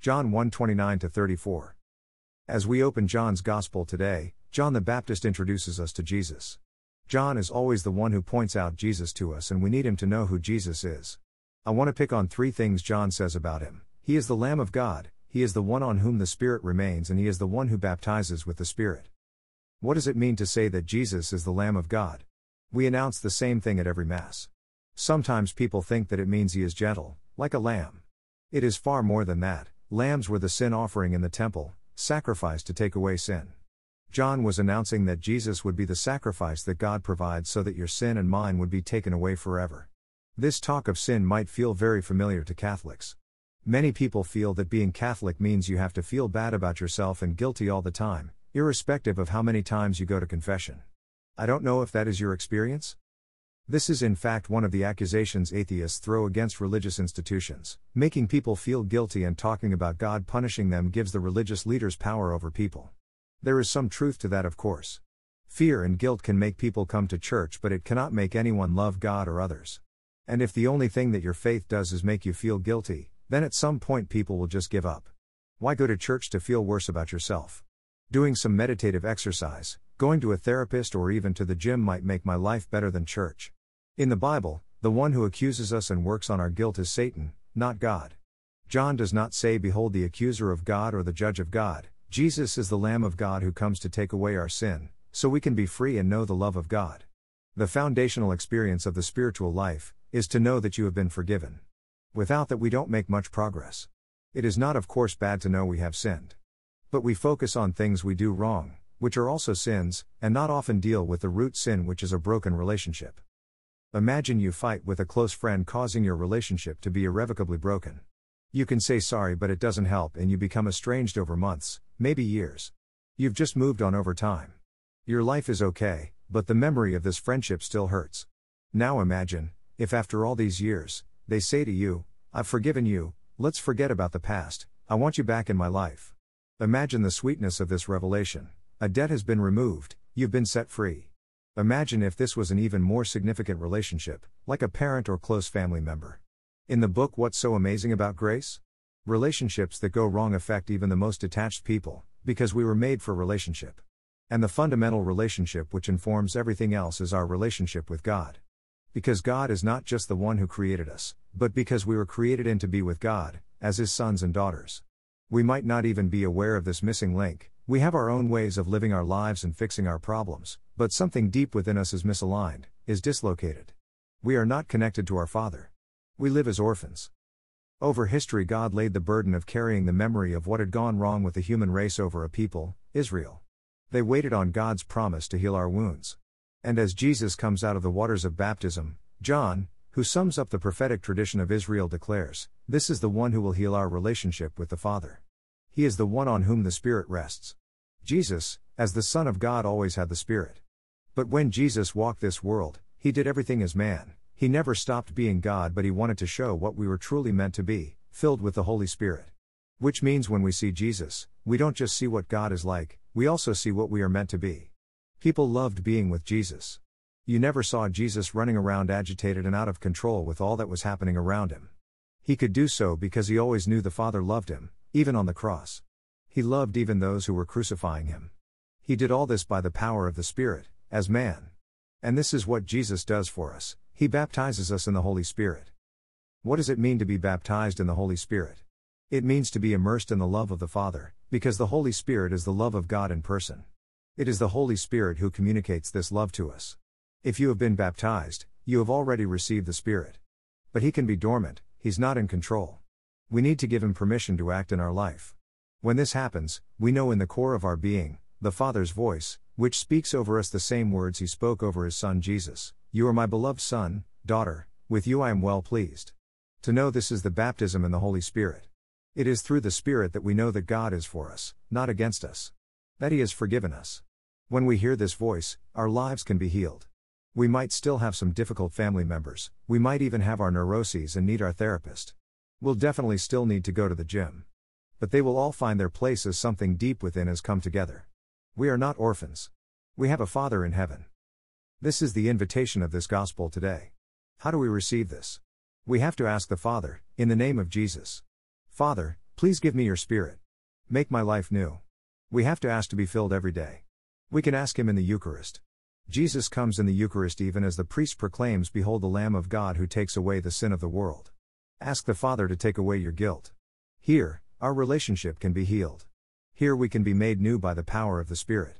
John 1:29 34. As we open John's gospel today, John the Baptist introduces us to Jesus. John is always the one who points out Jesus to us and we need him to know who Jesus is. I want to pick on 3 things John says about him. He is the lamb of God, he is the one on whom the Spirit remains and he is the one who baptizes with the Spirit. What does it mean to say that Jesus is the lamb of God? We announce the same thing at every mass. Sometimes people think that it means he is gentle, like a lamb. It is far more than that. Lambs were the sin offering in the temple, sacrificed to take away sin. John was announcing that Jesus would be the sacrifice that God provides so that your sin and mine would be taken away forever. This talk of sin might feel very familiar to Catholics. Many people feel that being Catholic means you have to feel bad about yourself and guilty all the time, irrespective of how many times you go to confession. I don't know if that is your experience? This is in fact one of the accusations atheists throw against religious institutions. Making people feel guilty and talking about God punishing them gives the religious leaders power over people. There is some truth to that, of course. Fear and guilt can make people come to church, but it cannot make anyone love God or others. And if the only thing that your faith does is make you feel guilty, then at some point people will just give up. Why go to church to feel worse about yourself? Doing some meditative exercise, going to a therapist, or even to the gym might make my life better than church. In the Bible, the one who accuses us and works on our guilt is Satan, not God. John does not say, Behold the accuser of God or the judge of God. Jesus is the Lamb of God who comes to take away our sin, so we can be free and know the love of God. The foundational experience of the spiritual life is to know that you have been forgiven. Without that, we don't make much progress. It is not, of course, bad to know we have sinned. But we focus on things we do wrong, which are also sins, and not often deal with the root sin, which is a broken relationship. Imagine you fight with a close friend, causing your relationship to be irrevocably broken. You can say sorry, but it doesn't help, and you become estranged over months, maybe years. You've just moved on over time. Your life is okay, but the memory of this friendship still hurts. Now imagine, if after all these years, they say to you, I've forgiven you, let's forget about the past, I want you back in my life. Imagine the sweetness of this revelation. A debt has been removed, you've been set free. Imagine if this was an even more significant relationship, like a parent or close family member. In the book What's So Amazing About Grace? Relationships that go wrong affect even the most detached people, because we were made for relationship. And the fundamental relationship which informs everything else is our relationship with God. Because God is not just the one who created us, but because we were created in to be with God, as His sons and daughters. We might not even be aware of this missing link, we have our own ways of living our lives and fixing our problems, but something deep within us is misaligned, is dislocated. We are not connected to our Father. We live as orphans. Over history, God laid the burden of carrying the memory of what had gone wrong with the human race over a people, Israel. They waited on God's promise to heal our wounds. And as Jesus comes out of the waters of baptism, John, who sums up the prophetic tradition of Israel, declares, This is the one who will heal our relationship with the Father. He is the one on whom the Spirit rests. Jesus, as the Son of God, always had the Spirit. But when Jesus walked this world, he did everything as man. He never stopped being God, but he wanted to show what we were truly meant to be, filled with the Holy Spirit. Which means when we see Jesus, we don't just see what God is like, we also see what we are meant to be. People loved being with Jesus. You never saw Jesus running around agitated and out of control with all that was happening around him. He could do so because he always knew the Father loved him, even on the cross. He loved even those who were crucifying him. He did all this by the power of the Spirit, as man. And this is what Jesus does for us He baptizes us in the Holy Spirit. What does it mean to be baptized in the Holy Spirit? It means to be immersed in the love of the Father, because the Holy Spirit is the love of God in person. It is the Holy Spirit who communicates this love to us. If you have been baptized, you have already received the Spirit. But He can be dormant, He's not in control. We need to give Him permission to act in our life. When this happens, we know in the core of our being, the Father's voice, which speaks over us the same words he spoke over his Son Jesus You are my beloved Son, daughter, with you I am well pleased. To know this is the baptism in the Holy Spirit. It is through the Spirit that we know that God is for us, not against us. That He has forgiven us. When we hear this voice, our lives can be healed. We might still have some difficult family members, we might even have our neuroses and need our therapist. We'll definitely still need to go to the gym but they will all find their place as something deep within has come together. We are not orphans. We have a Father in heaven. This is the invitation of this gospel today. How do we receive this? We have to ask the Father, in the name of Jesus. Father, Please give me your Spirit. Make my life new. We have to ask to be filled every day. We can ask Him in the Eucharist. Jesus comes in the Eucharist even as the priest proclaims, Behold the Lamb of God who takes away the sin of the world. Ask the Father to take away your guilt. Here, our relationship can be healed. Here we can be made new by the power of the Spirit.